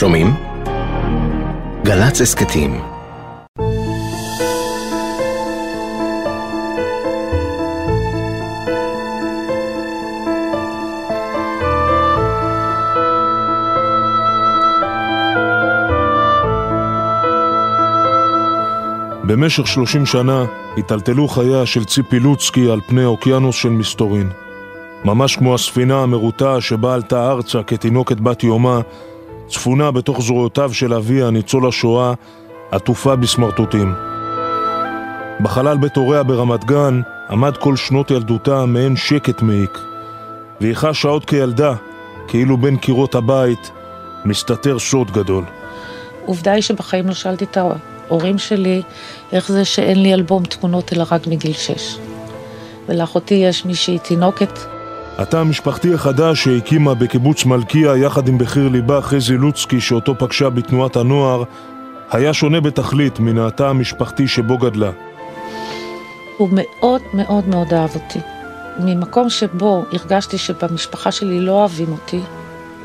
שומעים? גל"צ הסכתים במשך שלושים שנה היטלטלו חייה של ציפי לוצקי על פני אוקיינוס של מסתורין. ממש כמו הספינה המרוטה שבה עלתה ארצה כתינוקת בת יומה, צפונה בתוך זרועותיו של אביה, ניצול השואה, עטופה בסמרטוטים. בחלל בית הוריה ברמת גן עמד כל שנות ילדותה מעין שקט מעיק, והיא חשה עוד כילדה, כאילו בין קירות הבית, מסתתר סוד גדול. עובדה היא שבחיים לא שאלתי את ההורים שלי איך זה שאין לי אלבום תמונות אלא רק מגיל שש. ולאחותי יש מישהי תינוקת התא המשפחתי החדש שהקימה בקיבוץ מלכיה יחד עם בחיר ליבה חזי לוצקי שאותו פגשה בתנועת הנוער היה שונה בתכלית מן התא המשפחתי שבו גדלה. הוא מאוד מאוד מאוד אהב אותי. ממקום שבו הרגשתי שבמשפחה שלי לא אוהבים אותי,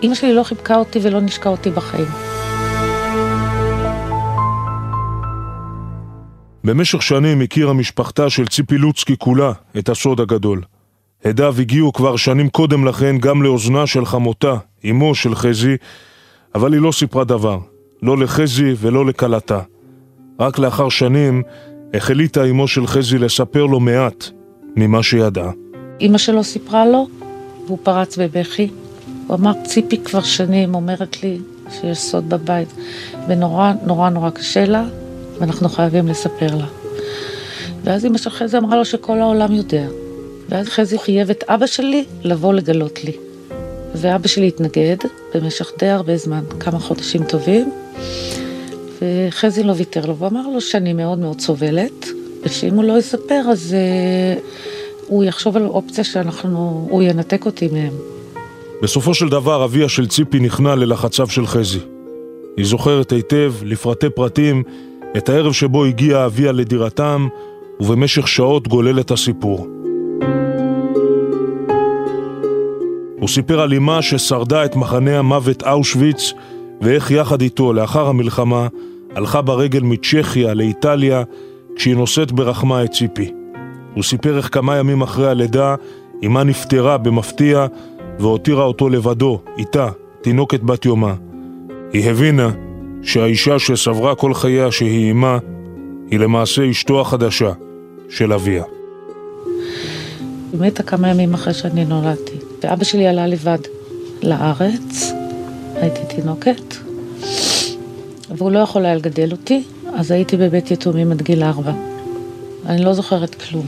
אימא שלי לא חיבקה אותי ולא נשקה אותי בחיים. במשך שנים הכירה משפחתה של ציפי לוצקי כולה את הסוד הגדול. הדיו הגיעו כבר שנים קודם לכן גם לאוזנה של חמותה, אמו של חזי, אבל היא לא סיפרה דבר, לא לחזי ולא לכלתה. רק לאחר שנים החליטה אמו של חזי לספר לו מעט ממה שידעה. אמא שלו סיפרה לו, והוא פרץ בבכי. הוא אמר, ציפי כבר שנים אומרת לי שיש סוד בבית, ונורא נורא נורא קשה לה, ואנחנו חייבים לספר לה. ואז אמא של חזי אמרה לו שכל העולם יודע. ואז חזי חייב את אבא שלי לבוא לגלות לי. ואבא שלי התנגד במשך די הרבה זמן, כמה חודשים טובים, וחזי לא ויתר לו, ואמר לו שאני מאוד מאוד סובלת, ושאם הוא לא יספר אז uh, הוא יחשוב על אופציה שאנחנו, הוא ינתק אותי מהם. בסופו של דבר אביה של ציפי נכנע ללחציו של חזי. היא זוכרת היטב, לפרטי פרטים, את הערב שבו הגיע אביה לדירתם, ובמשך שעות גולל את הסיפור. הוא סיפר על אמה ששרדה את מחנה המוות אושוויץ, ואיך יחד איתו, לאחר המלחמה, הלכה ברגל מצ'כיה לאיטליה, כשהיא נושאת ברחמה את ציפי. הוא סיפר איך כמה ימים אחרי הלידה, אמה נפטרה במפתיע, והותירה אותו לבדו, איתה, תינוקת בת יומה. היא הבינה שהאישה שסברה כל חייה שהיא אמה, היא למעשה אשתו החדשה של אביה. היא מתה כמה ימים אחרי שאני נולדתי. ואבא שלי עלה לבד לארץ, הייתי תינוקת, והוא לא יכול היה לגדל אותי, אז הייתי בבית יתומים עד גיל ארבע. אני לא זוכרת כלום.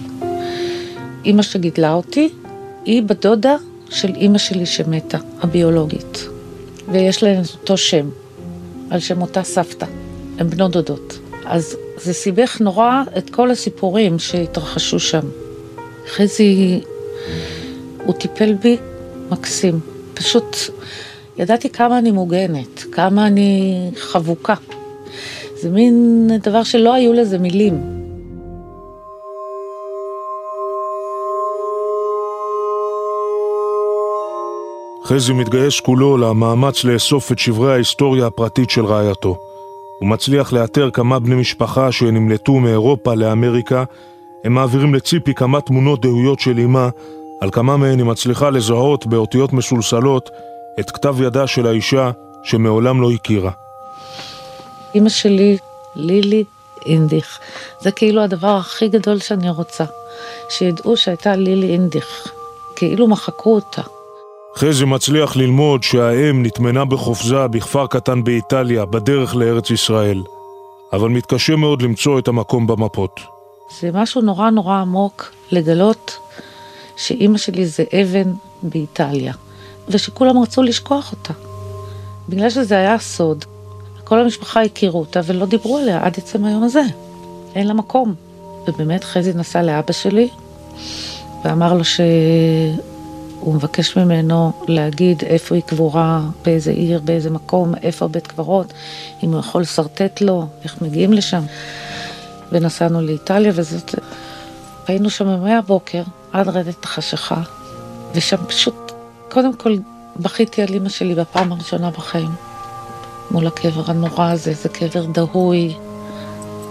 אימא שגידלה אותי, היא בדודה של אימא שלי שמתה, הביולוגית. ויש להן אותו שם, על שם אותה סבתא. הן בנות דודות. אז זה סיבך נורא את כל הסיפורים שהתרחשו שם. חזי הוא טיפל בי מקסים. פשוט ידעתי כמה אני מוגנת, כמה אני חבוקה. זה מין דבר שלא היו לזה מילים. חזי מתגייס כולו למאמץ לאסוף את שברי ההיסטוריה הפרטית של רעייתו. הוא מצליח לאתר כמה בני משפחה שנמלטו מאירופה לאמריקה, הם מעבירים לציפי כמה תמונות דהויות של אמה על כמה מהן היא מצליחה לזהות באותיות מסולסלות את כתב ידה של האישה שמעולם לא הכירה. אמא שלי, לילי אינדיך, זה כאילו הדבר הכי גדול שאני רוצה, שידעו שהייתה לילי אינדיך, כאילו מחקו אותה. חזי מצליח ללמוד שהאם נטמנה בחופזה בכפר קטן באיטליה בדרך לארץ ישראל, אבל מתקשה מאוד למצוא את המקום במפות. זה משהו נורא נורא עמוק לגלות שאימא שלי זה אבן באיטליה, ושכולם רצו לשכוח אותה. בגלל שזה היה סוד, כל המשפחה הכירו אותה ולא דיברו עליה עד עצם היום הזה. אין לה מקום. ובאמת חזי נסע לאבא שלי ואמר לו שהוא מבקש ממנו להגיד איפה היא קבורה, באיזה עיר, באיזה מקום, איפה בית קברות, אם הוא יכול לשרטט לו, איך מגיעים לשם. ונסענו לאיטליה וזאת... היינו שם מהבוקר עד רדת החשיכה, ושם פשוט, קודם כל בכיתי על אימא שלי בפעם הראשונה בחיים. מול הקבר הנורא הזה, זה קבר דהוי,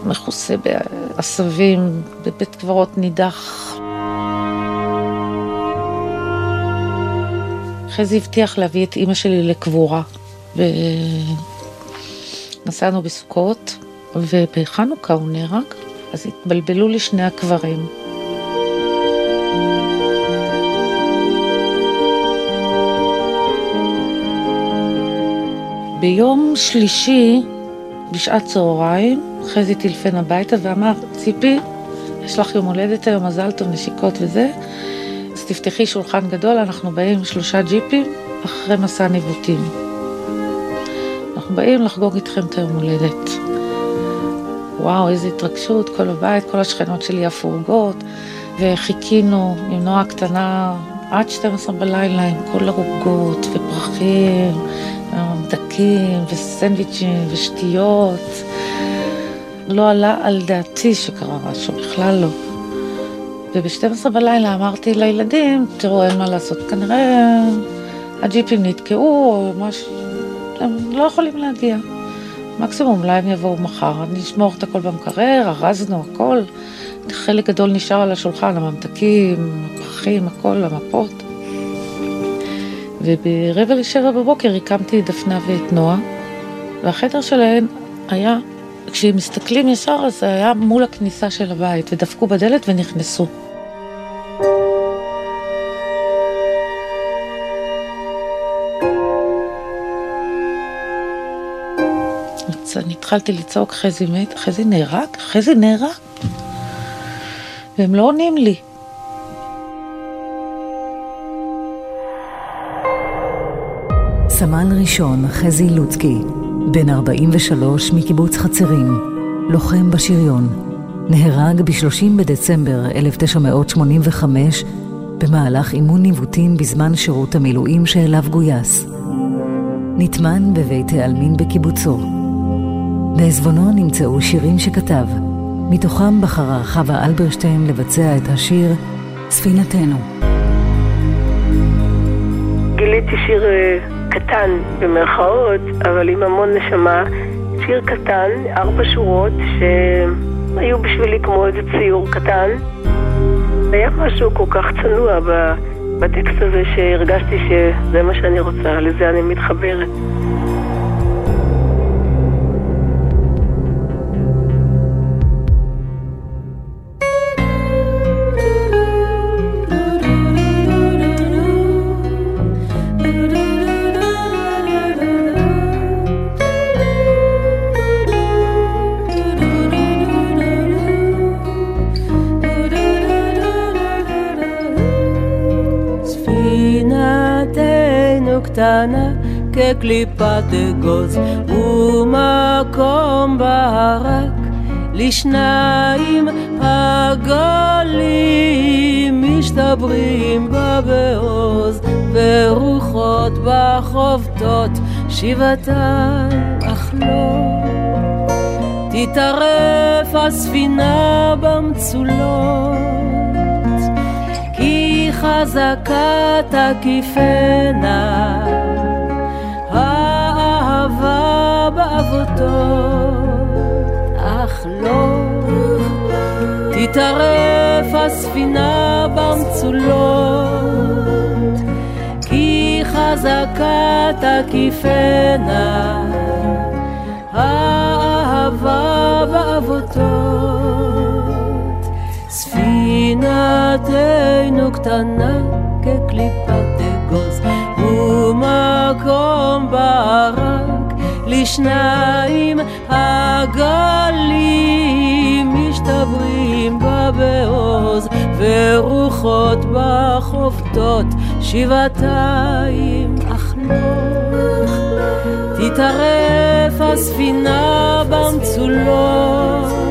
מכוסה בעשבים, בבית קברות נידח. חזי הבטיח להביא את אימא שלי לקבורה. ונסענו בסוכות, ובחנוכה הוא נהרג, אז התבלבלו לי שני הקברים. ביום שלישי, בשעת צהריים, חזי טלפן הביתה ואמר, ציפי, יש לך יום הולדת היום, מזל טוב, נשיקות וזה, אז תפתחי שולחן גדול, אנחנו באים שלושה ג'יפים אחרי מסע ניווטים. אנחנו באים לחגוג איתכם את היום הולדת. וואו, איזה התרגשות, כל הבית, כל השכנות שלי הפורגות, וחיכינו עם נועה קטנה עד 12 בלילה עם כל ערוגות ופרחים, ממתקים וסנדוויצ'ים ושתיות. לא עלה על דעתי שקרה משהו, בכלל לא. וב-12 בלילה אמרתי לילדים, תראו, אין מה לעשות, כנראה הג'יפים נתקעו או משהו, הם לא יכולים להגיע. מקסימום אולי הם יבואו מחר, אני אשמור את הכל במקרר, ארזנו הכל, חלק גדול נשאר על השולחן, הממתקים, הפרחים, הכל, המפות. וברבע לשבע בבוקר הקמתי את דפנה ואת נועה, והחדר שלהן היה, כשהם מסתכלים ישר, אז זה היה מול הכניסה של הבית, ודפקו בדלת ונכנסו. אני התחלתי לצעוק, חזי מת, חזי נהרג? חזי נהרג? והם לא עונים לי. סמל ראשון חזי לוצקי, בן 43 מקיבוץ חצרים, לוחם בשריון, נהרג ב-30 בדצמבר 1985 במהלך אימון ניווטים בזמן שירות המילואים שאליו גויס. נטמן בבית העלמין בקיבוצו. בעזבונו נמצאו שירים שכתב, מתוכם בחרה חווה אלברשטיין לבצע את השיר "ספינתנו". גיליתי שיר אה, קטן במרכאות, אבל עם המון נשמה. שיר קטן, ארבע שורות, שהיו בשבילי כמו איזה ציור קטן. היה משהו כל כך צנוע בטקסט הזה שהרגשתי שזה מה שאני רוצה, לזה אני מתחברת. קטנה כקליפת אגוז ומקום ברק לשניים הגולים משתברים בה בעוז ורוחות בחובטות שבעתיים אך לא תטרף הספינה במצולות חזקה תקיפנה, תטרף הספינה במצולות, כי חזקה תקיפנה, האהבה באבותות. ספינתנו קטנה כקליפת אגוז, ומקום ברק לשניים הגלים משתברים בעוז, ורוחות בחובטות שבעתיים, אך לא תטרף הספינה במצולות.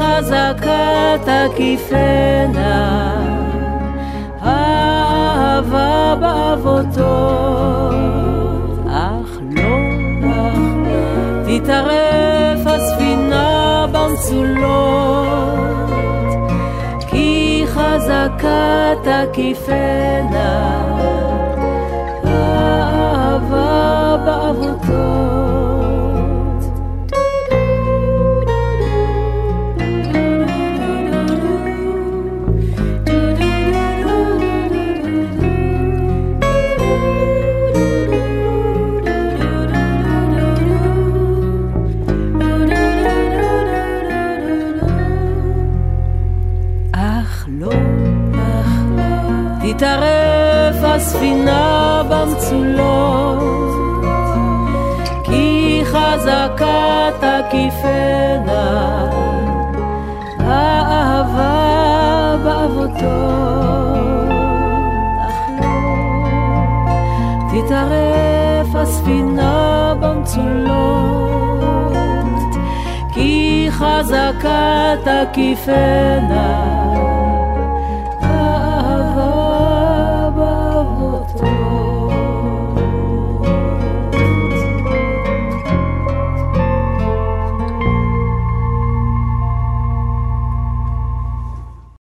חזקה תקיפנה, אהבה באבותות, אך לא, אך תטרף הספינה במצולות, חזקה תקיפנה, אהבה באבותות. הספינה במצולות, כי חזקה תקיפנה, האהבה בעבותות, אך לא תטרף הספינה במצולות, כי חזקה תקיפנה.